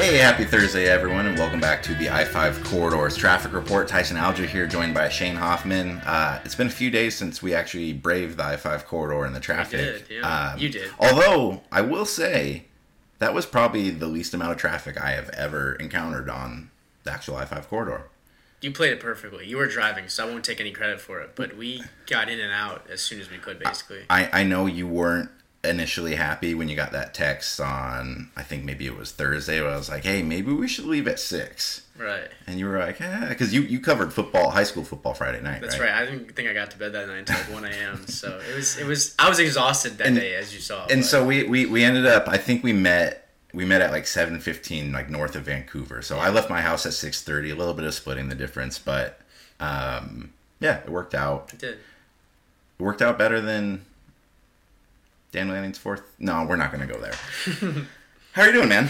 Hey, happy Thursday, everyone, and welcome back to the I 5 Corridors Traffic Report. Tyson Alger here, joined by Shane Hoffman. Uh, it's been a few days since we actually braved the I 5 corridor in the traffic. did, yeah. Um, You did. Although, I will say, that was probably the least amount of traffic I have ever encountered on the actual I 5 corridor. You played it perfectly. You were driving, so I won't take any credit for it. But we got in and out as soon as we could, basically. I, I know you weren't initially happy when you got that text on, I think maybe it was Thursday, where I was like, hey, maybe we should leave at 6. Right. And you were like, yeah, because you, you covered football, high school football Friday night, That's right? right. I didn't think I got to bed that night until like 1 a.m. So it was, it was. I was exhausted that And- day, as you saw. And but- so we, we, we ended up, I think we met, we met at like 7.15, like north of Vancouver. So I left my house at 6.30, a little bit of splitting the difference, but um, yeah, it worked out. it did. It worked out better than Dan Lanning's fourth. No, we're not going to go there. How are you doing, man?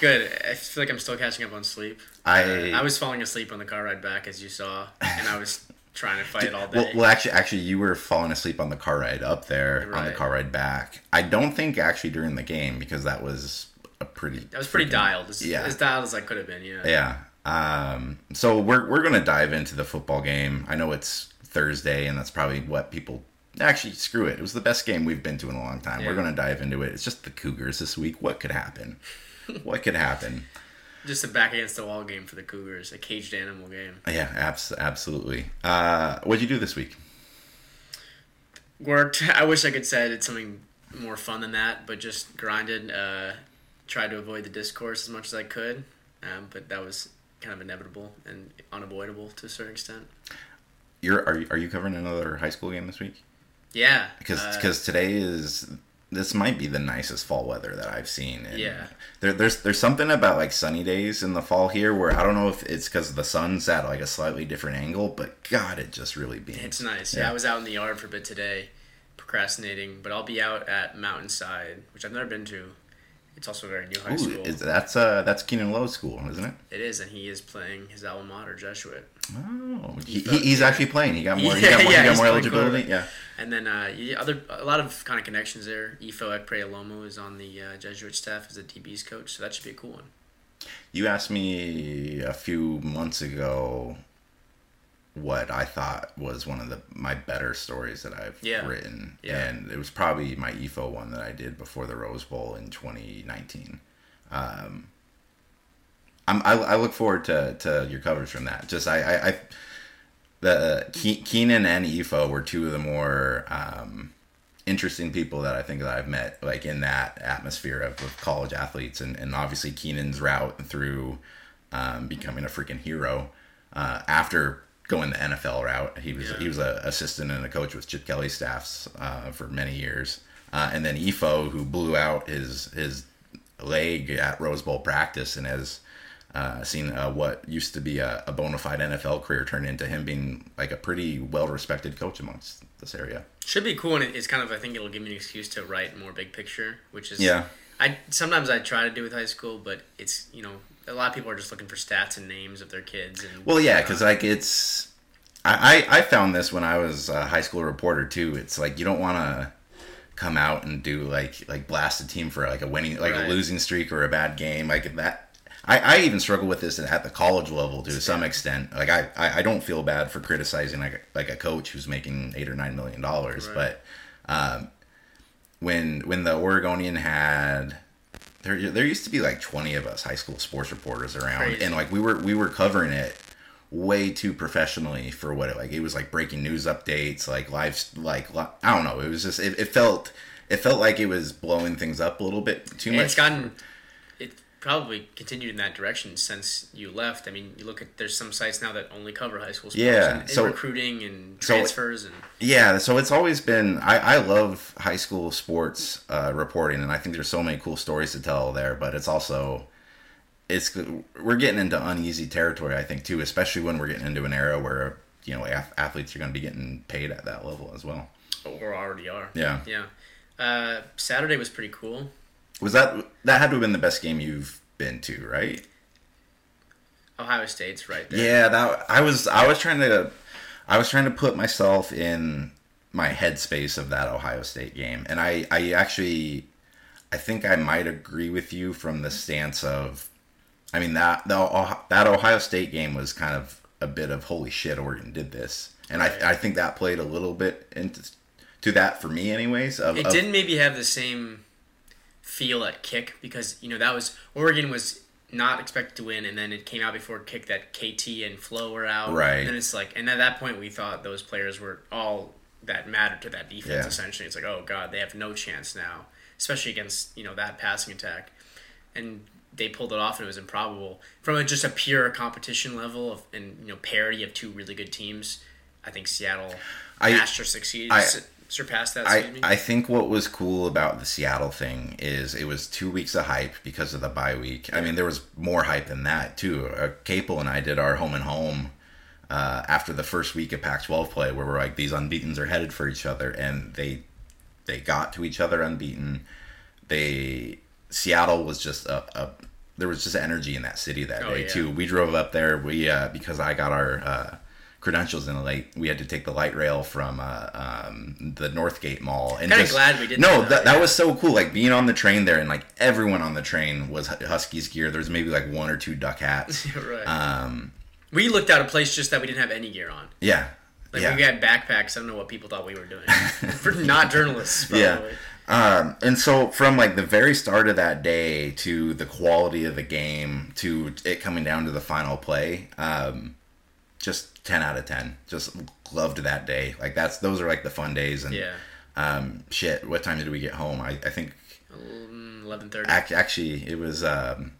Good. I feel like I'm still catching up on sleep. I, I was falling asleep on the car ride back, as you saw, and I was trying to fight it all day. Well, well, actually, actually, you were falling asleep on the car ride up there, on the car ride back. I don't think actually during the game because that was a pretty. I was pretty freaking- dialed. As, yeah. as dialed as I could have been. Yeah. Yeah. Um, so we're we're gonna dive into the football game. I know it's Thursday, and that's probably what people. Actually, screw it. It was the best game we've been to in a long time. We're gonna dive into it. It's just the Cougars this week. What could happen? what could happen? Just a back against the wall game for the Cougars, a caged animal game. Yeah, abs- absolutely. Uh, what'd you do this week? worked. I wish I could say I did something more fun than that, but just grinded. Uh, tried to avoid the discourse as much as I could, um, but that was kind of inevitable and unavoidable to a certain extent. You're are you, are you covering another high school game this week? Yeah, because uh, because today is this might be the nicest fall weather that I've seen. And Yeah. there, there's there's something about like sunny days in the fall here where I don't know if it's because the sun's at like a slightly different angle, but God, it just really beams. it's nice. Yeah. Yeah. I was out in the yard for a bit today, procrastinating, but I'll be out at Mountainside, which I've never been to. It's also a very new high Ooh, school. is, that's uh that's Keanon Lowe's school, isn't it? It is, and he is playing his alma mater, Jesuit. Oh, he, he, he's actually playing. He got more. he Yeah, got more, yeah, he got more eligibility. quarterback. Yeah. And then uh, other a lot of kind of connections there. Ifo Ekpre-Olomu is on the uh, Jesuit staff as a DB's coach, so that should be a cool one. You asked me a few months ago what I thought was one of the my better stories that I've Yeah. written, Yeah. and it was probably my Ifo one that I did before the Rose Bowl in 2019. Um, I'm, I, I look forward to, to your coverage from that. Just I, I, I the Ke- Keanon and Ifo were two of the more um, interesting people that I think that I've met, like in that atmosphere of, of college athletes, and, and obviously Keanon's route through um, becoming a freaking hero uh, after going the NFL route. He was Yeah. he was a assistant and a coach with Chip Kelly staffs uh, for many years, uh, and then Ifo who blew out his his leg at Rose Bowl practice and has uh, seen uh, what used to be a, a bona fide NFL career turn into him being like a pretty well respected coach amongst this area. Should be cool, and it's kind of I think it'll give me an excuse to write more big picture, which is Yeah. I sometimes I try to do with high school, but it's you know a lot of people are just looking for stats and names of their kids. And Well, yeah, uh, because like it's, I, I I found this when I was a high school reporter too. It's like you don't want to come out and do like like blast a team for like a winning like Right. a losing streak or a bad game like that. I, I even struggle with this at the college level to some extent. Like I, I, I don't feel bad for criticizing like a, like a coach who's making eight or nine million dollars, Right. but um, when when the Oregonian had there there used to be like 20 of us high school sports reporters around Crazy. and like we were we were covering it way too professionally for what it like it was like breaking news updates like live like li- I don't know it was just it, it felt it felt like it was blowing things up a little bit too much it's gotten probably continued in that direction since you left. I mean, you look at there's some sites now that only cover high school sports Yeah, and, and so- recruiting and so- transfers and Yeah, so it's always been. I, I love high school sports uh, reporting, and I think there's so many cool stories to tell there. But it's also, it's we're getting into uneasy territory. I think too, especially when we're getting into an era where you know ath- athletes are going to be getting paid at that level as well. or already are. Yeah, Yeah. Uh, Saturday was pretty cool. Was that that had to have been the best game you've been to, right? Ohio State's right there. Yeah, that I was I was trying to I was trying to put myself in my headspace of that Ohio State game, and I I actually I think I might agree with you from the stance of I mean that the that Ohio State game was kind of a bit of holy shit. Oregon did this, and Right. I I think that played a little bit into to that for me, anyways. Of, It didn't maybe have the same feel at kick because you know that was Oregon was not expected to win, and then it came out before kick that KT and Flo were out. Right. And then it's like, and at that point we thought those players were all that mattered to that defense. Yeah. Essentially, it's like, oh god, they have no chance now, especially against you know that passing attack, and they pulled it off, and it was improbable from a, just a pure competition level of and you know parity of two really good teams. I think Seattle I- matched or succeeded, I- surpassed that. I, me. I think what was cool about the Seattle thing is it was two weeks of hype because of the bye week. I mean, there was more hype than that too. Uh, Caple and I did our home and home uh, after the first week of Pac-12 play, where we're like these unbeaten's are headed for each other, and they they got to each other unbeaten. They Seattle was just a, a there was just energy in that city that Oh, day yeah. too. We drove up there. We uh, because I got our uh, credentials in the late. We had to take the light rail from uh, um, the Northgate Mall. And Kinda glad we didn't No, that, that, that was so cool. Like being on the train there, and like everyone on the train was Huskies gear. There was maybe like one or two duck hats. right. um, we looked out a place just that we didn't have any gear on. yeah, Like yeah. we had backpacks. I don't know what people thought we were doing. For not journalists, probably. Yeah. Um, and so from like the very start of that day to the quality of the game to it coming down to the final play, um, just ten out of ten. Just loved that day. Like that's those are like the fun days. And Yeah. um, shit, what time did we get home? I, I think Eleven thirty. ac- actually it was. Um,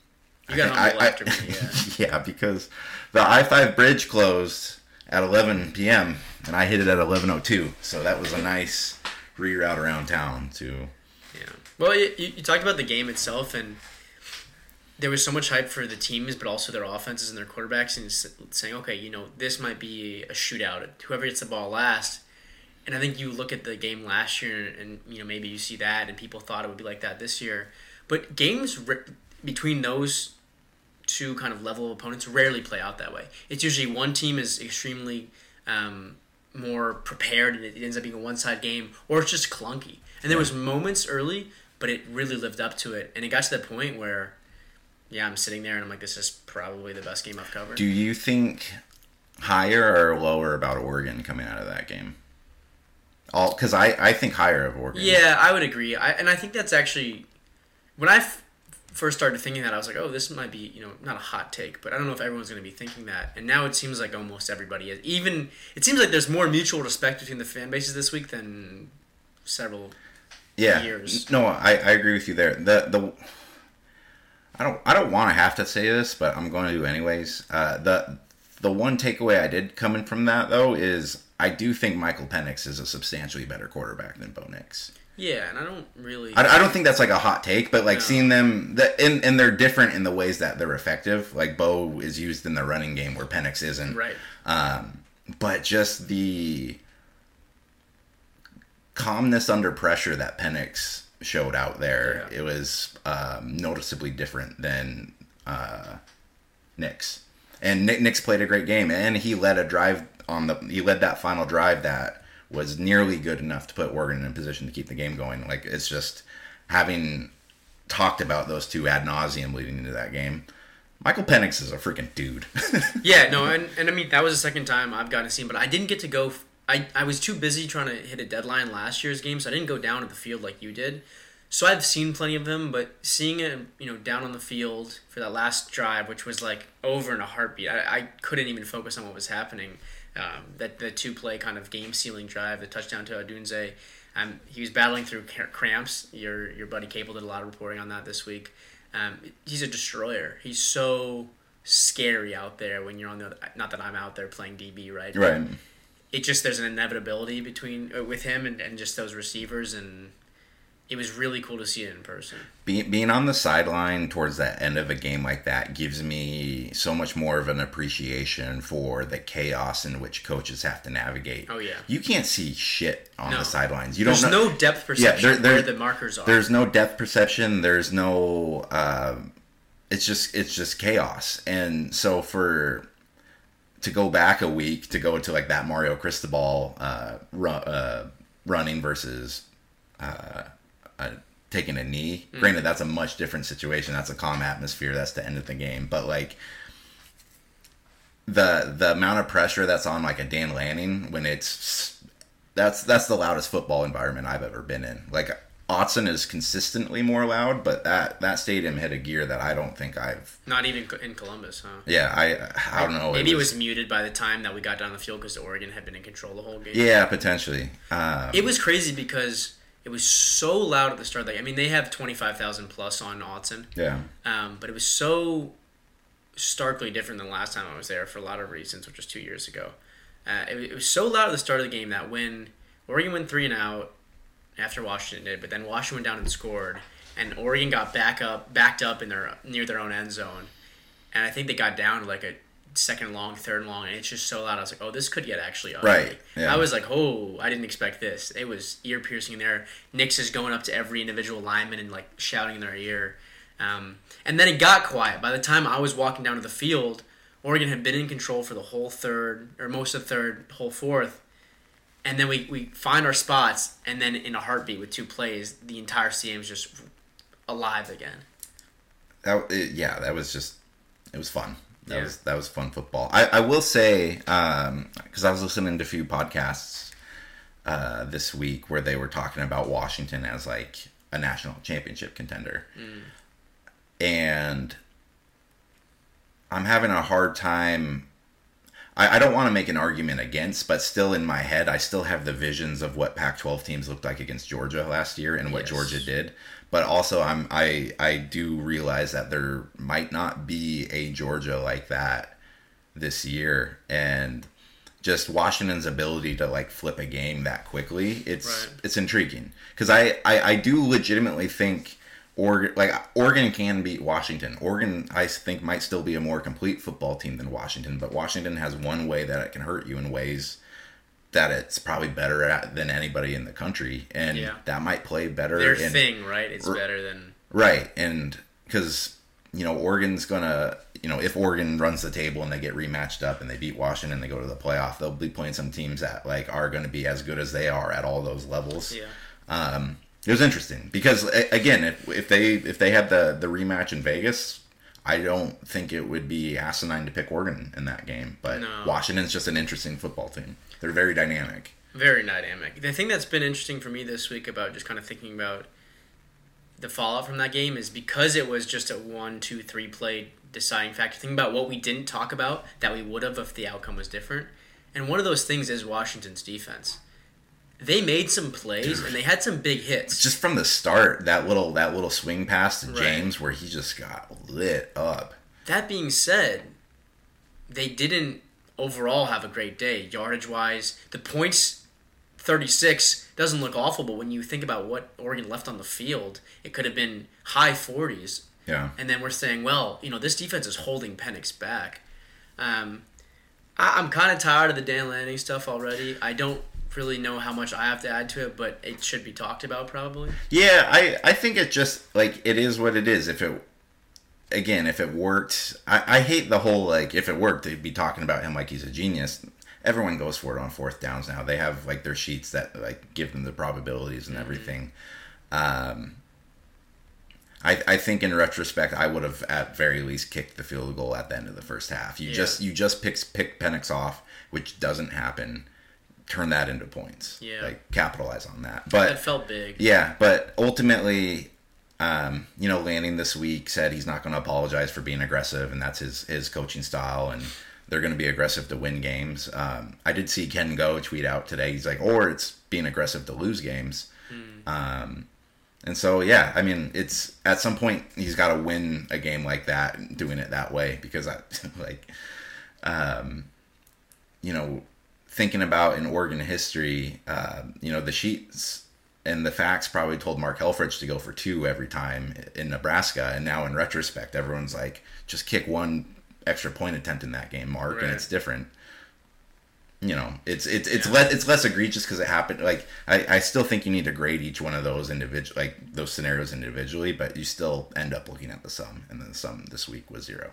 You got I- home I- after me. Yeah. yeah, because the I five bridge closed at 11 p.m. and I hit it at 11:02. So that was a nice reroute around town to. Yeah. Well, you you talked about the game itself, and there was so much hype for the teams, but also their offenses and their quarterbacks, and saying, okay, you know, this might be a shootout. Whoever gets the ball last. And I think you look at the game last year, and you know maybe you see that, and people thought it would be like that this year. But games r- between those two kind of level of opponents rarely play out that way. It's usually one team is extremely um, more prepared and it ends up being a one side game, or it's just clunky. And there was moments early, but it really lived up to it, and it got to the point where, yeah, I'm sitting there and I'm like, this is probably the best game I've covered. Do you think higher or lower about Oregon coming out of that game? All because I I think higher of Oregon. Yeah, I would agree. I, and I think that's actually when I f- first started thinking that I was like, oh, this might be you know not a hot take, but I don't know if everyone's going to be thinking that. And now it seems like almost everybody is. Even it seems like there's more mutual respect between the fan bases this week than several. yeah. years. No, I, I agree with you there. The the I don't I don't want to have to say this, but I'm going to do anyways. Uh, the the one takeaway I did coming from that though is I do think Michael Penix is a substantially better quarterback than Bo Nix. Yeah, and I don't really. I, I don't think that's like a hot take, but like No. seeing them, that and, and they're different in the ways that they're effective. Like Bo is used in the running game where Penix isn't. right. Um, but just the calmness under pressure that Penix showed out there, Yeah. it was um, noticeably different than uh, Nix. And Nick Nix played a great game, and he led a drive on the he led that final drive that was nearly good enough to put Oregon in a position to keep the game going. Like it's just having talked about those two ad nauseum leading into that game. Michael Penix is a freaking dude. Yeah, no, and, and I mean that was the second time I've gotten to see him, but I didn't get to go. I I was too busy trying to hit a deadline last year's game, so I didn't go down to the field like you did. So I've seen plenty of them, but seeing it, you know, down on the field for that last drive, which was like over in a heartbeat, I, I couldn't even focus on what was happening. Um, that the two play kind of game sealing drive, the touchdown to Odunze. Um, he was battling through cramps. Your your buddy Caple did a lot of reporting on that this week. Um, he's a destroyer. He's so scary out there when you're on the. Not that I'm out there playing DB, right? right. It just there's an inevitability between uh, with him and, and just those receivers, and it was really cool to see it in person. Being, being on the sideline towards the end of a game like that gives me so much more of an appreciation for the chaos in which coaches have to navigate. Oh, yeah. You can't see shit on No. the sidelines. You There's don't know. no depth perception there- there- where the markers are. There's no depth perception. There's no. Uh, it's just it's just chaos. And so for to go back a week to go into like that Mario Cristobal uh, uh, running versus uh, uh, taking a knee. Granted, that's a much different situation. That's a calm atmosphere. That's the end of the game. But like the the amount of pressure that's on like a Dan Lanning when it's that's that's the loudest football environment I've ever been in. Like Autzen is consistently more loud, but that that stadium hit a gear that I don't think I've. Not even in Columbus, huh? Yeah, I I don't know. Maybe it was, muted by the time that we got down the field because Oregon had been in control the whole game. Yeah, potentially. Um, It was crazy because it was so loud at the start. Like I mean, they have twenty five thousand plus on Autzen, yeah, um, but it was so starkly different than last time I was there for a lot of reasons, which was two years ago. Uh, it, it was so loud at the start of the game that when Oregon went three and out after Washington did, but then Washington went down and scored, and Oregon got back up, backed up in their near their own end zone, and I think they got down to like a second long, third long, and it's just so loud. I was like, oh, this could get actually ugly. Right, yeah. I was like, oh, I didn't expect this. It was ear piercing in there. Nix is going up to every individual lineman and like shouting in their ear. Um, and then it got quiet. By the time I was walking down to the field, Oregon had been in control for the whole third, or most of the third, whole fourth. And then we, we find our spots, and then in a heartbeat with two plays, the entire CM is just alive again. that it, yeah, that was just it was fun. That Yeah. was that was fun football. I, I will say because I was listening to a few podcasts uh, this week where they were talking about Washington as like a national championship contender, and I'm having a hard time. I, I don't want to make an argument against, but still in my head, I still have the visions of what Pac-12 teams looked like against Georgia last year and what Yes. Georgia did. But also, I'm I I do realize that there might not be a Georgia like that this year, and just Washington's ability to like flip a game that quickly, it's Right. it's intriguing because I, I I do legitimately think Oregon like Oregon can beat Washington. Oregon I think might still be a more complete football team than Washington, but Washington has one way that it can hurt you in ways that it's probably better at than anybody in the country, and Yeah. that might play better. Their in, thing, right? It's R- better than. Right, and because you know Oregon's gonna, you know, if Oregon runs the table and they get rematched up and they beat Washington, and they go to the playoff. They'll be playing some teams that like are going to be as good as they are at all those levels. Yeah. Um, it was interesting because again, if, if they if they had the the rematch in Vegas, I don't think it would be asinine to pick Oregon in that game. But No. Washington's just an interesting football team. They're very dynamic. Very dynamic. The thing that's been interesting for me this week about just kind of thinking about the fallout from that game is because it was just a one, two, three play deciding factor. Think about what we didn't talk about that we would have if the outcome was different. And one of those things is Washington's defense. They made some plays and they had some big hits. Just from the start, that little that little swing pass to Right. James where he just got lit up. That being said, they didn't overall have a great day yardage wise. The points 36 doesn't look awful, but when you think about what Oregon left on the field, it could have been high 40s. Yeah. And then we're saying, well, you know, this defense is holding Penix back. Um, I, I'm kind of tired of the Dan Lanning stuff already. I don't really know how much I have to add to it, but it should be talked about probably. Yeah, I I think it just like it is what it is. If it again, if it worked, I, I hate the whole like if it worked, they'd be talking about him like he's a genius. Everyone goes for it on fourth downs now. They have like their sheets that like give them the probabilities and everything. Um, I I think in retrospect, I would have at very least kicked the field goal at the end of the first half. You Yeah. just you just pick pick Penix off, which doesn't happen. Turn that into points. Yeah. like capitalize on that. But That felt big. yeah, but ultimately, um, you know, Lanning this week said he's not going to apologize for being aggressive, and that's his his coaching style, and they're going to be aggressive to win games. Um, I did see Ken Goe tweet out today. He's like, or it's being aggressive to lose games. Um, and so, yeah, I mean, it's at some point he's got to win a game like that, doing it that way because I like, um, you know, thinking about in Oregon history, uh, you know, the sheets and the facts probably told Mark Helfrich to go for two every time in Nebraska, and now in retrospect, everyone's like, just kick one extra point attempt in that game, Mark, and it's different. You know, it's it's it's Yeah. less it's less egregious because it happened. Like I, I still think you need to grade each one of those individual like those scenarios individually, but you still end up looking at the sum, and then the sum this week was zero.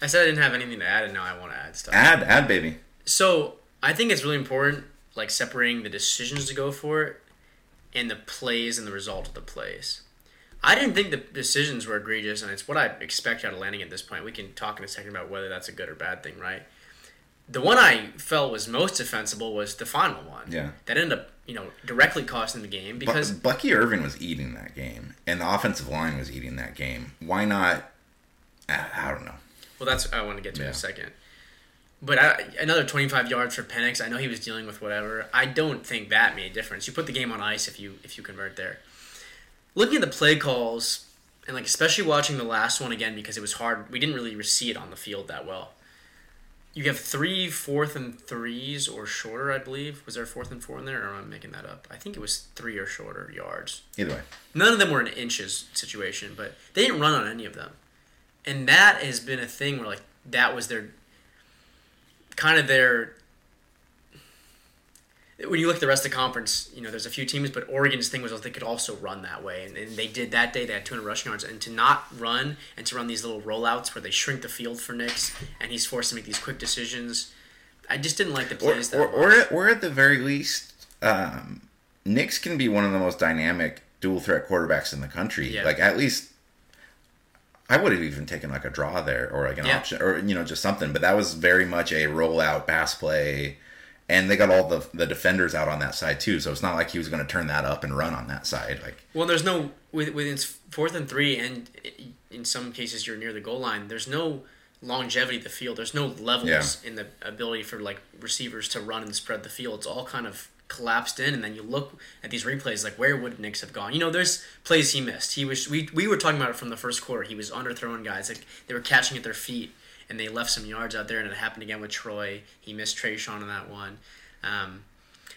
I said I didn't have anything to add, and now I want to add stuff. Add add baby. So I think it's really important, like separating the decisions to go for it and the plays and the result of the plays. I didn't think the decisions were egregious, and it's what I expect out of Lanning at this point. We can talk in a second about whether that's a good or bad thing, right? The one I felt was most defensible was the final one. Yeah. That ended up, you know, directly costing the game because Bu- Bucky Irving was eating that game, and the offensive line was eating that game. Why not? I don't know. Well, that's what I want to get to in a second. But I, another 25 yards for Penix. I know he was dealing with whatever. I don't think that made a difference. You put the game on ice if you if you convert there. Looking at the play calls and like especially watching the last one again because it was hard. We didn't really see it on the field that well. You have three fourth and threes or shorter, I believe. Was there a fourth and four in there, or am I making that up? I think it was three or shorter yards. Either way, None of them were an inches situation, but they didn't run on any of them. And that has been a thing where like that was their kind of their when you look at the rest of the conference, you know, there's a few teams, but Oregon's thing was they could also run that way, and, and they did that day. They had 200 rushing yards, and to not run and to run these little rollouts where they shrink the field for Nix, and he's forced to make these quick decisions. I just didn't like the plays or, that or, at, or at the very least, um, Nix can be one of the most dynamic dual threat quarterbacks in the country. Yeah. Like at least. I would have even taken like a draw there or like an Yeah. option or you know just something, but that was very much a rollout pass play, and they got all the the defenders out on that side too. So it's not like he was going to turn that up and run on that side. Like Well, there's no with with it's fourth and three, and in some cases you're near the goal line. There's no longevity of the field. There's no levels Yeah. in the ability for like receivers to run and spread the field. It's all kind of collapsed in, and then you look at these replays like where would Nix have gone? You know, there's plays he missed. He was we we were talking about it from the first quarter. He was underthrowing guys like they were catching at their feet. And they left some yards out there, and it happened again with Troy. He missed Trey Traeshon in that one. Um,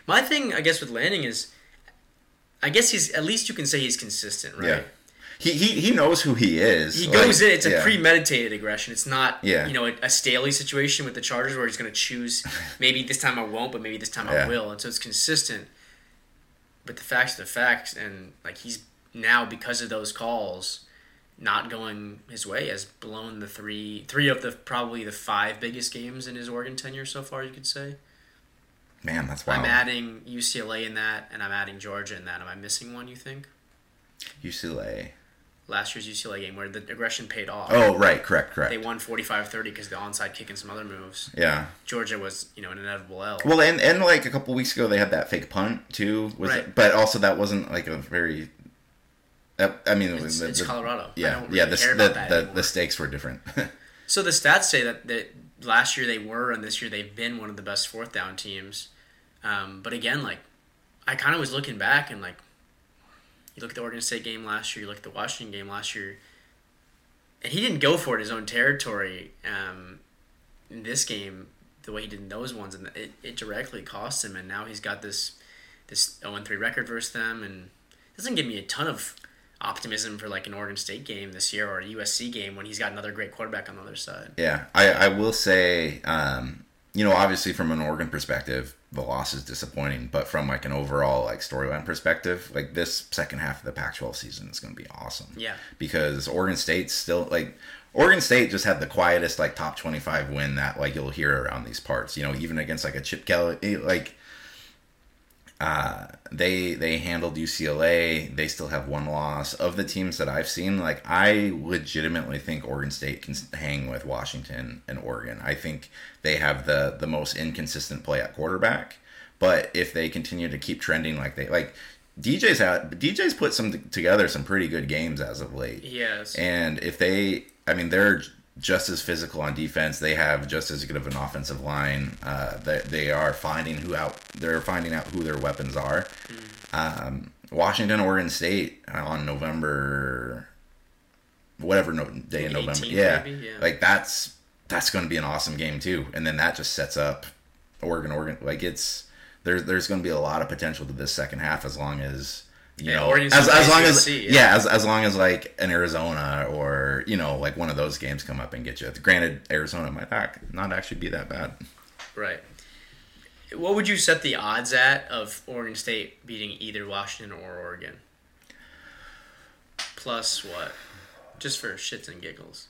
my thing, I guess, with Lanning is, I guess he's at least you can say he's consistent, right? yeah, he he he knows who he is. He Like, goes in. It's a yeah. premeditated aggression. It's not, Yeah. you know, a, a Staley situation with the Chargers where he's going to choose. Maybe this time I won't, but maybe this time I will. And so it's consistent. But the facts are the facts, and like he's now because of those calls, not going his way, has blown the three three of the probably the five biggest games in his Oregon tenure so far. You could say. Man, that's wild. I'm adding UCLA in that, and I'm adding Georgia in that. Am I missing one? You think? UCLA. Last year's UCLA game where the aggression paid off. Oh, right, correct, correct. They won 45-30 because the onside kick and some other moves. yeah. Georgia was, you know, an inevitable L. Well, and and like a couple weeks ago, they had that fake punt too. Was Right. but also that wasn't like a very. That, I mean, it's, the, it's the- Colorado. I Yeah, don't yeah. The care the, that the, the stakes were different. So the stats say that, that last year they were, and this year they've been one of the best fourth down teams. Um, but again, like, I kind of was looking back and like, you look at the Oregon State game last year, you look at the Washington game last year, and he didn't go for it his own territory. Um, in this game, the way he did in those ones, and it, it directly cost him. And now he's got this this 0 3 record versus them, and doesn't give me a ton of optimism for like an Oregon State game this year or a USC game when he's got another great quarterback on the other side. yeah, I I will say, um, you know, obviously from an Oregon perspective, the loss is disappointing, but from like an overall like storyline perspective, like this second half of the Pac-12 season is going to be awesome. Yeah. because Oregon State's still like Oregon State just had the quietest like top 25 win that like you'll hear around these parts. You know, even against like a Chip Kelly like uh they they handled UCLA. They still have one loss. Of the teams that I've seen, like I legitimately think Oregon State can hang with Washington and Oregon. I think they have the the most inconsistent play at quarterback. But if they continue to keep trending like they like DJ's had DJ's put some together some pretty good games as of late. Yes. And if they, I mean, they're just as physical on defense. They have just as good of an offensive line. Uh, they, they are finding who out. They're finding out who their weapons are. Um, Washington, Oregon State on November, whatever no, day in November. Yeah, yeah. like that's that's going to be an awesome game too. And then that just sets up Oregon. Oregon, like it's there's there's going to be a lot of potential to this second half as long as. You Yeah, know, as, as long as USC, yeah, yeah. as, as long as like an Arizona or you know like one of those games come up and get you. Granted, Arizona might not not actually be that bad. Right. What would you set the odds at of Oregon State beating either Washington or Oregon? Plus what? Just for shits and giggles.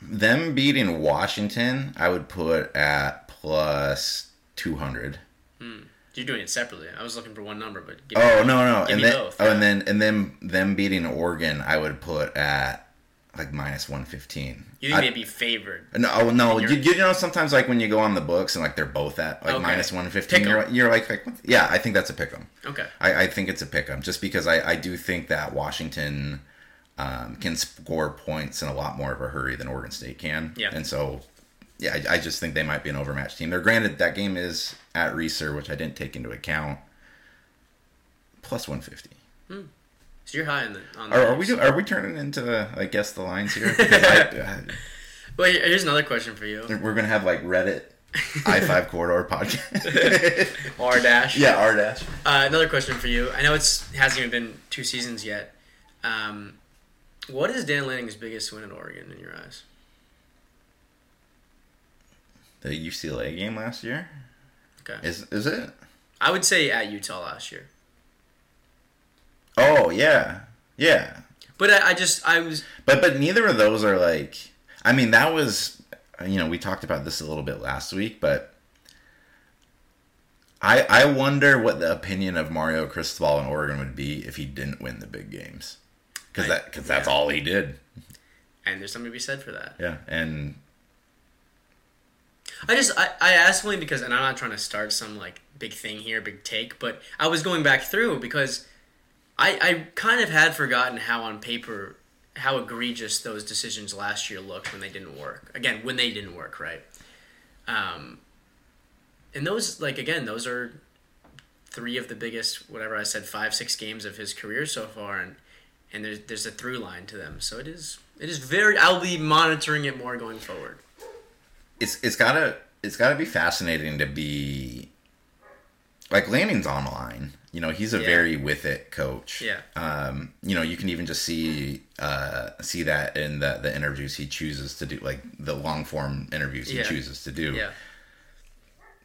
Them beating Washington, I would put at plus two hundred. Do You're doing it separately. I was looking for one number, but Oh no no, give and then both. oh, yeah. and then and then them beating Oregon, I would put at like minus one fifteen. you think they'd be favored? No, oh, no. You, you're- know, sometimes like when you go on the books and like they're both at like Okay. minus one fifteen, you're, you're like, like yeah, I think that's a pick 'em. Okay. I, I think it's a pick 'em just because I, I do think that Washington um, can score points in a lot more of a hurry than Oregon State can. Yeah. And so, yeah, I, I just think they might be an overmatched team. They're granted that game is at Reser, which I didn't take into account. Plus one fifty. So you're high on the on. Are, the are we do, are we turning into I guess the lines here? Because I, Well, here's another question for you. We're gonna have like Reddit I five corridor podcast. R dash. yeah, R dash. Uh, another question for you. I know it's hasn't even been two seasons yet. Um, what is Dan Lanning's biggest win in Oregon in your eyes? The UCLA game last year Okay. is is it? I would say at Utah last year. Oh yeah, yeah. But I, I just I was But but neither of those are like. I mean, that was you know we talked about this a little bit last week, but I I wonder what the opinion of Mario Cristobal in Oregon would be if he didn't win the big games, because that because that's all he did. and there's something to be said for that. Yeah, and I just I, I asked only because and I'm not trying to start some like big thing here, big take, but I was going back through because I I kind of had forgotten how on paper how egregious those decisions last year looked when they didn't work. Again, when they didn't work, right? Um and those like again, those are three of the biggest whatever I said, five, six games of his career so far and and there's there's a through line to them. So it is it is very I'll be monitoring it more going forward. It's it's gotta it's gotta be fascinating to be like Lanning's on the line. You know, he's a Yeah. very with it coach. Yeah. Um, you know, you can even just see uh see that in the the interviews he chooses to do, like the long form interviews he Yeah. chooses to do. Yeah.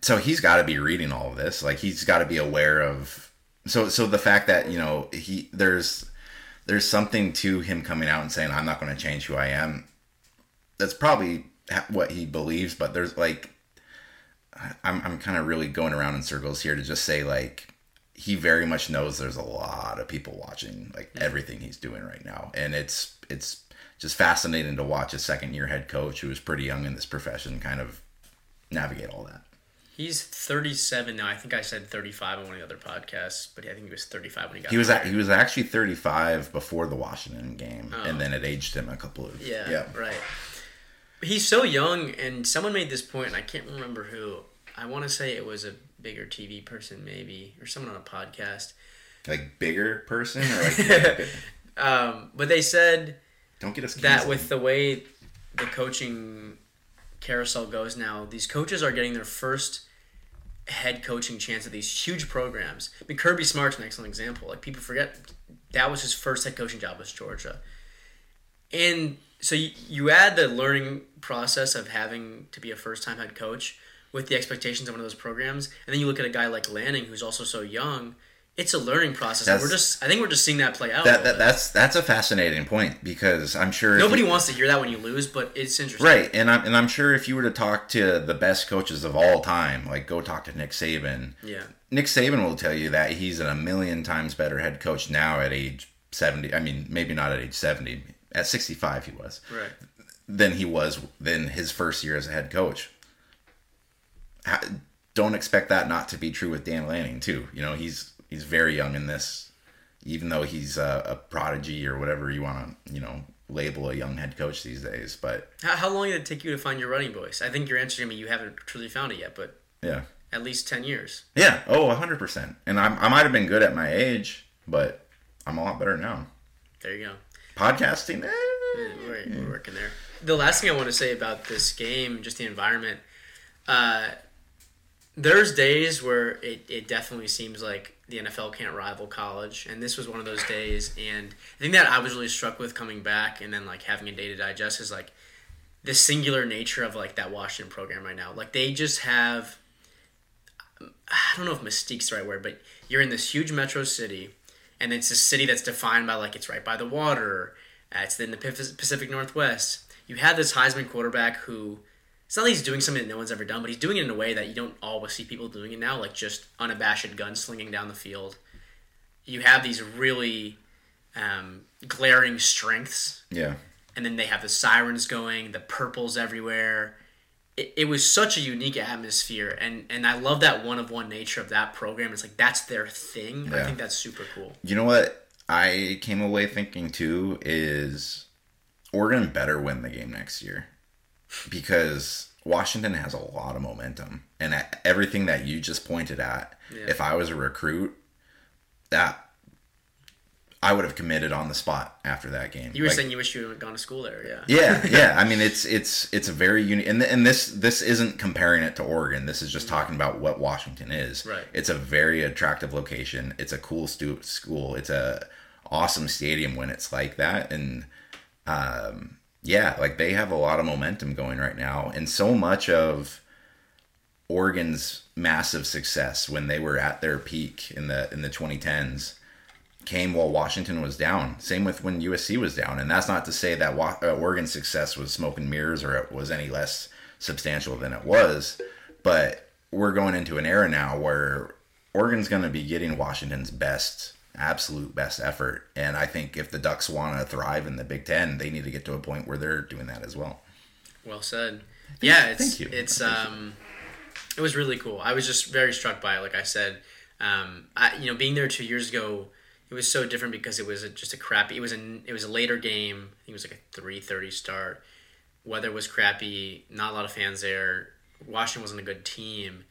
So he's got to be reading all of this. Like he's got to be aware of. So so the fact that you know he there's there's something to him coming out and saying I'm not going to change who I am. That's probably what he believes, but there's like I'm I'm kind of really going around in circles here to just say like he very much knows there's a lot of people watching like everything he's doing right now, and it's it's just fascinating to watch a second year head coach who is pretty young in this profession kind of navigate all that. He's 37 now. I think I said 35 on one of the other podcasts, but I think he was 35 when he got. He was at, he was actually 35 before the Washington game, Oh. and then it aged him a couple of Yeah, yeah. right. He's so young, and someone made this point, and I can't remember who. I want to say it was a bigger TV person, maybe, or someone on a podcast. like bigger person or like Um, but they said don't get us that with the way the coaching carousel goes now, these coaches are getting their first head coaching chance at these huge programs. I mean, Kirby Smart's an excellent example. Like people forget that was his first head coaching job was Georgia, and so you, you add the learning process of having to be a first time head coach with the expectations of one of those programs, and then you look at a guy like Lanning who's also so young. It's a learning process. and we're just, I think we're just seeing that play out. that, that that's that's a fascinating point because I'm sure Nobody you- wants to hear that when you lose, but it's interesting. right, and I'm and I'm sure if you were to talk to the best coaches of all time, like go talk to Nick Saban, Yeah. Nick Saban will tell you that he's a million times better head coach now at age 70. I mean, maybe not at age 70. At 65 he was. Right. Than he was than his first year as a head coach. Don't expect that not to be true with Dan Lanning too. You know, he's he's very young in this even though he's a, a prodigy or whatever you want to, you know, label a young head coach these days, but How, how long did it take you to find your running voice? I think your answer to me, you haven't truly found it yet, but yeah. at least 10 years. Yeah, oh, 100%. And I'm, I might have been good at my age, but I'm a lot better now. There you go. Podcasting, eh, Yeah, We're, we're working there. The last thing I want to say about this game, just the environment, uh, there's days where it, it definitely seems like the NFL can't rival college, and this was one of those days. And I think that I was really struck with coming back and then like having a day to digest is like the singular nature of like that Washington program right now. Like they just have, I don't know if mystique's the right word, but you're in this huge metro city, and it's a city that's defined by like it's right by the water, uh, it's in the Pacific Northwest. You have this Heisman quarterback who it's not like he's doing something that no one's ever done, but he's doing it in a way that you don't always see people doing it now, like just unabashed gunslinging down the field. You have these really um, glaring strengths, Yeah. and then they have the sirens going, the purples everywhere. It, it was such a unique atmosphere, and and I love that one of one nature of that program. It's like that's their thing. I think that's super cool. You know what I came away thinking too is Oregon better win the game next year because Washington has a lot of momentum and everything that you just pointed at. Yeah. If I was a recruit, that I would have committed on the spot after that game. You were Like, saying you wish you had gone to school there, yeah. yeah, yeah. I mean, it's it's it's a very unique, and, and this this isn't comparing it to Oregon. This is just talking about what Washington is. Right. It's a very attractive location. It's a cool stu- school. It's a awesome stadium when it's like that, and um, yeah, like they have a lot of momentum going right now, and so much of Oregon's massive success when they were at their peak in the in the 2010s came while Washington was down. Same with when USC was down, and that's not to say that Wa- uh, Oregon's success was smoke and mirrors or it was any less substantial than it was. But we're going into an era now where Oregon's going to be getting Washington's best, absolute best effort, and I think if the Ducks want to thrive in the Big Ten, they need to get to a point where they're doing that as well. Well said. Yeah, it's thank you. it's um, it was really cool. I was just very struck by it. Like I said, um, I you know being there two years ago, it was so different because it was a, just a crappy. It was a it was a later game. I think it was like a three thirty start. Weather was crappy. Not a lot of fans there. Washington wasn't a good team,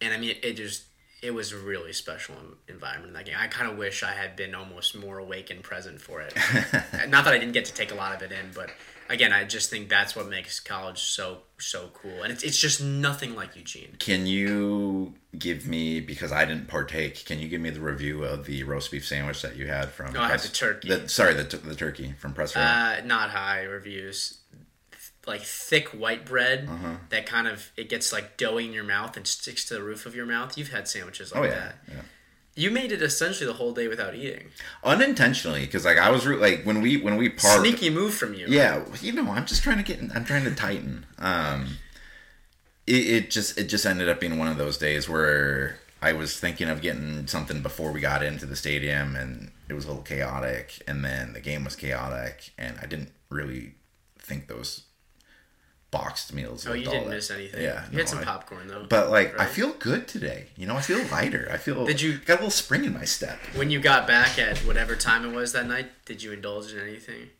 and I mean it, it just it was a really special environment in that game. I kind of wish I had been almost more awake and present for it. Not that I didn't get to take a lot of it in, but again, I just think that's what makes college so so cool, and it's it's just nothing like Eugene. Can you give me because I didn't partake? Can you give me the review of the roast beef sandwich that you had from? No, I had the turkey. The, sorry, the, the turkey from Press Uh, not high reviews. Like thick white bread Uh-huh. that kind of it gets like doughy in your mouth and sticks to the roof of your mouth. You've had sandwiches like oh yeah, that. yeah. You made it essentially the whole day without eating. Unintentionally, because like I was re- like when we when we parked. Sneaky move from you. Yeah, you know, I'm just trying to get. I'm trying to tighten. Um, it, it just it just ended up being one of those days where I was thinking of getting something before we got into the stadium, and it was a little chaotic, and then the game was chaotic, and I didn't really think those boxed meals. Oh, you didn't that- miss anything. Yeah, you had some I- popcorn though. But like, I feel good today. You know, I feel lighter. I feel. Did you- got a little spring in my step? when you got back at whatever time it was that night, did you indulge in anything,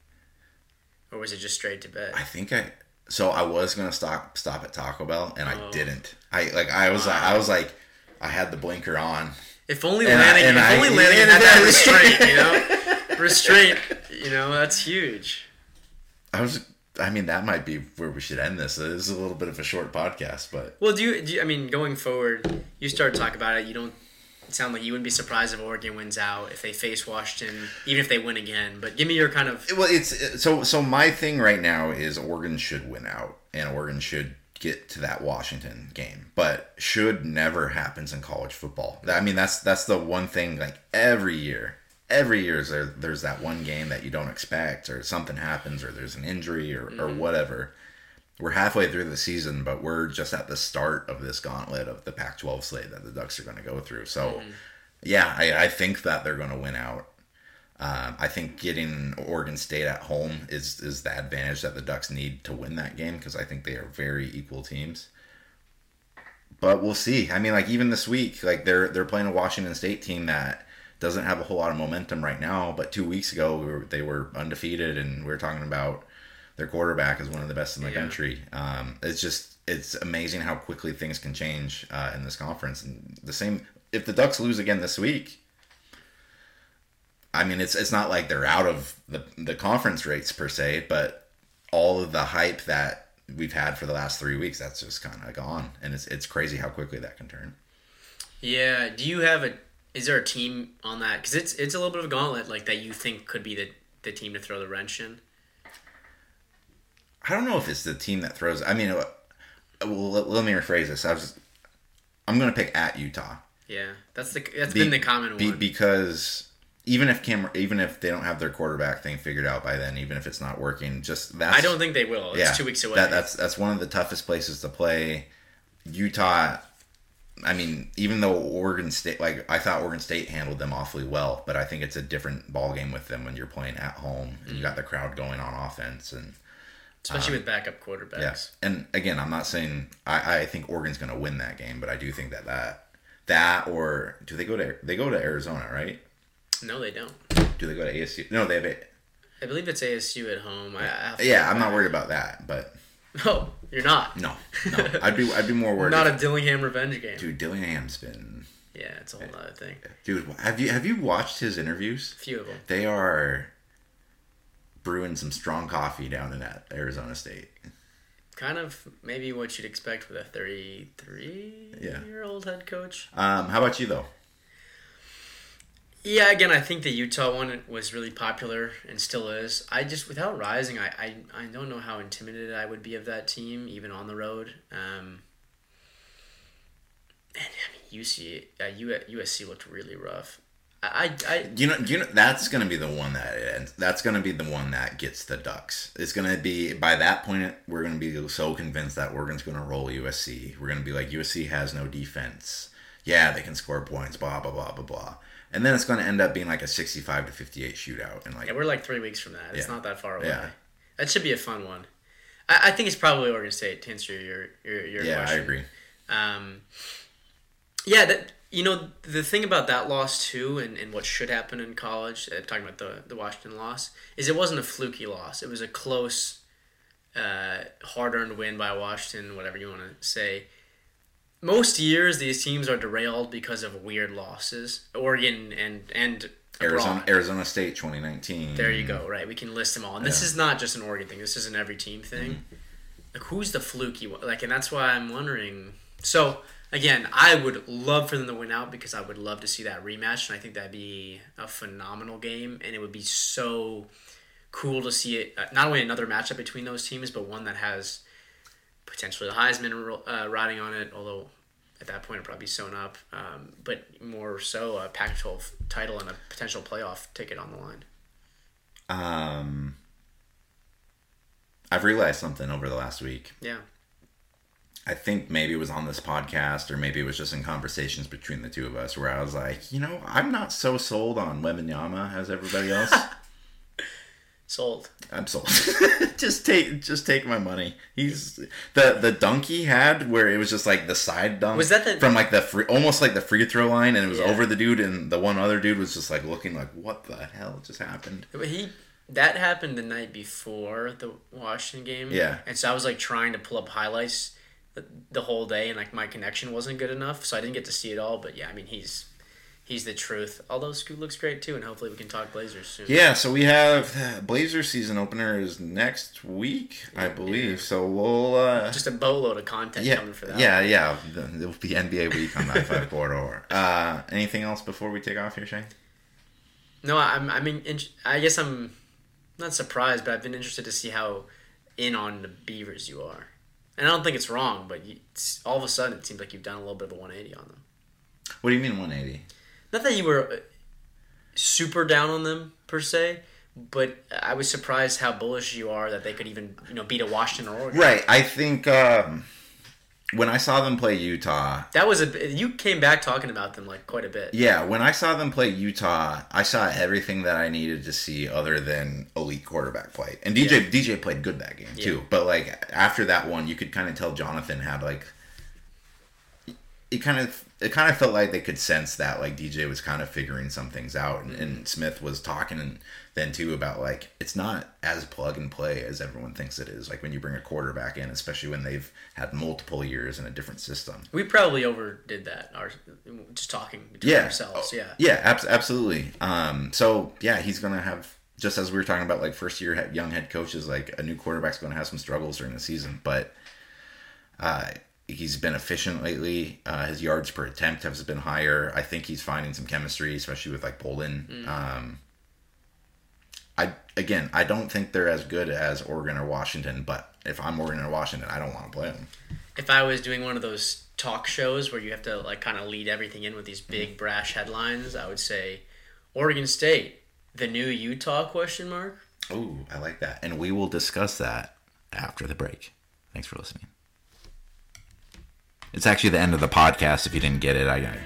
or was it just straight to bed? I think I so I was gonna stop stop at Taco Bell and Oh. I didn't. I like I was I was like I had the blinker on. If only And I- Lanigan, and if I- only Lanigan yeah, had that restraint, you know, restraint, you know, that's huge. I was I mean that might be where we should end this. This is a little bit of a short podcast, but Well, do you, do you? I mean, going forward, you start to talk about it. You don't sound like you wouldn't be surprised if Oregon wins out if they face Washington, even if they win again. But give me your kind of well it's so so my thing right now is Oregon should win out and Oregon should get to that Washington game. But should never happens in college football. I mean that's that's the one thing like every year. Every year there, there's that one game that you don't expect or something happens or there's an injury or, or whatever. We're halfway through the season, but we're just at the start of this gauntlet of the Pac-12 slate that the Ducks are going to go through. So, yeah, I, I think that they're going to win out. Um, I think getting Oregon State at home is is the advantage that the Ducks need to win that game because I think they are very equal teams. But we'll see. I mean, like even this week, like they're they're playing a Washington State team that doesn't have a whole lot of momentum right now. But two weeks ago, we were, they were undefeated, and we are talking about their quarterback is one of the best in the Yeah. country. Um, it's just it's amazing how quickly things can change uh, in this conference. And the same if the Ducks lose again this week, I mean it's it's not like they're out of the the conference rates per se, but all of the hype that we've had for the last three weeks that's just kind of gone, and it's it's crazy how quickly that can turn. yeah. Do you have a? Is there a team on that? Because it's it's a little bit of a gauntlet like that. You think could be the the team to throw the wrench in. I don't know if it's the team that throws. I mean, uh, well, let, let me rephrase this. I was, I'm going to pick at Utah Yeah, that's the that's Be- been the common be- one. because even if Cam, even if they don't have their quarterback thing figured out by then, even if it's not working, just that I don't think they will. It's yeah, two weeks away. That, that's that's one of the toughest places to play. Utah. I mean, even though Oregon State, like I thought Oregon State handled them awfully well, but I think it's a different ball game with them when you're playing at home and you got the crowd going on offense and Especially um, with backup quarterbacks. yeah. And again, I'm not saying I, I think Oregon's going to win that game, but I do think that that that or do they go to they go to Arizona, right? No, they don't. Do they go to ASU? No, they have it. I believe it's ASU at home. I, I Yeah, I'm not worried about that, but No, you're not. no, no, I'd be I'd be more worried. Not a Dillingham revenge game. dude, Dillingham's been Yeah, it's a whole other thing. dude. Have you have you watched his interviews? A few of them. They are brewing some strong coffee down in that Arizona State. Kind of maybe what you'd expect with a 33 Yeah. year old head coach. Um, how about you though? Yeah, again, I think the Utah one was really popular and still is. I just, without Rising, I, I, I don't know how intimidated I would be of that team, even on the road. Um, and I mean, UC, uh, USC looked really rough. I, I, I You know, you know that's gonna be the one that ends. That's gonna be the one that gets the Ducks. It's gonna be by that point we're gonna be so convinced that Oregon's gonna roll USC. We're gonna be like USC has no defense. Yeah, they can score points. Blah blah blah blah blah. And then it's gonna end up being like a sixty-five to fifty-eight shootout. And like, yeah, we're like three weeks from that. It's Yeah. not that far away. Yeah. That should be a fun one. I, I think it's probably Oregon State to answer your, your, your yeah, question. I agree. Um, yeah, that you know the thing about that loss too, and, and what should happen in college. Uh, talking about the the Washington loss, is it wasn't a fluky loss. It was a close, uh, hard earned win by Washington. Whatever you want to say. Most years, these teams are derailed because of weird losses. Oregon and and Arizona, abroad. Arizona State, twenty nineteen. There you go. Right, we can list them all. And this is not just an Oregon thing. This is an every team thing. Mm-hmm. Like, who's the fluky one? Like, and that's why I'm wondering. So again, I would love for them to win out because I would love to see that rematch, and I think that'd be a phenomenal game, and it would be so cool to see it. Uh, not only another matchup between those teams, but one that has potentially the Heisman uh, riding on it. Although at that point it'd probably be sewn up, um, but more so a Pac-12 title and a potential playoff ticket on the line. Um, I've realized something over the last week. Yeah. I think maybe it was on this podcast or maybe it was just in conversations between the two of us where I was like, you know, I'm not so sold on Wembanyama as everybody else. Sold. I'm sold. just take just take my money. He's the the dunk he had where it was just like the side dunk Was that the- from like the free, almost like the free throw line and it was Yeah. over the dude and the one other dude was just like looking like what the hell just happened. He that happened the night before the Washington game. Yeah. And so I was like trying to pull up highlights the, the whole day, and like my connection wasn't good enough, so I didn't get to see it all. But yeah, I mean he's he's the truth. Although Scoot looks great too, and hopefully we can talk Blazers soon. Yeah, so we have uh, Blazer season opener is next week, I believe. Yeah. So we'll uh Just a boatload of content yeah, coming for that. yeah, yeah. It'll be NBA week on that five corridor. Uh, anything else before we take off here, Shane? No, I'm. I mean, I guess I'm not surprised, but I've been interested to see how in on the Beavers you are. And I don't think it's wrong, but you, it's, all of a sudden it seems like you've done a little bit of a 180 on them. What do you mean 180? Not that you were uh, super down on them per se, but I was surprised how bullish you are that they could even you know beat a Washington or Oregon. Right. I think um, when I saw them play Utah, That was a you came back talking about them like quite a bit. yeah, when I saw them play Utah, I saw everything that I needed to see other than elite quarterback play. And DJ DJ played good that game too. Yeah. But like after that one, you could kind of tell Jonathan had like it kind of it kind of felt like they could sense that like DJ was kind of figuring some things out, and, and Smith was talking then too about like it's not as plug and play as everyone thinks it is. Like when you bring a quarterback in, especially when they've had multiple years in a different system. We probably overdid that. Our just talking between yeah. ourselves. Oh, Yeah. Yeah, abs- absolutely. Um, so yeah, he's gonna have just as we were talking about like first year young head coaches, like a new quarterback's gonna have some struggles during the season, but uh, he's been efficient lately. Uh, his yards per attempt has been higher. I think he's finding some chemistry, especially with like Bolden. Um, I again, I don't think they're as good as Oregon or Washington, but if I'm Oregon or Washington, I don't want to play them. if I was doing one of those talk shows where you have to like kind of lead everything in with these big brash headlines, I would say Oregon State, the new Utah question mark. Ooh, I like that. And we will discuss that after the break. Thanks for listening. It's actually the end of the podcast if you didn't get it. I, I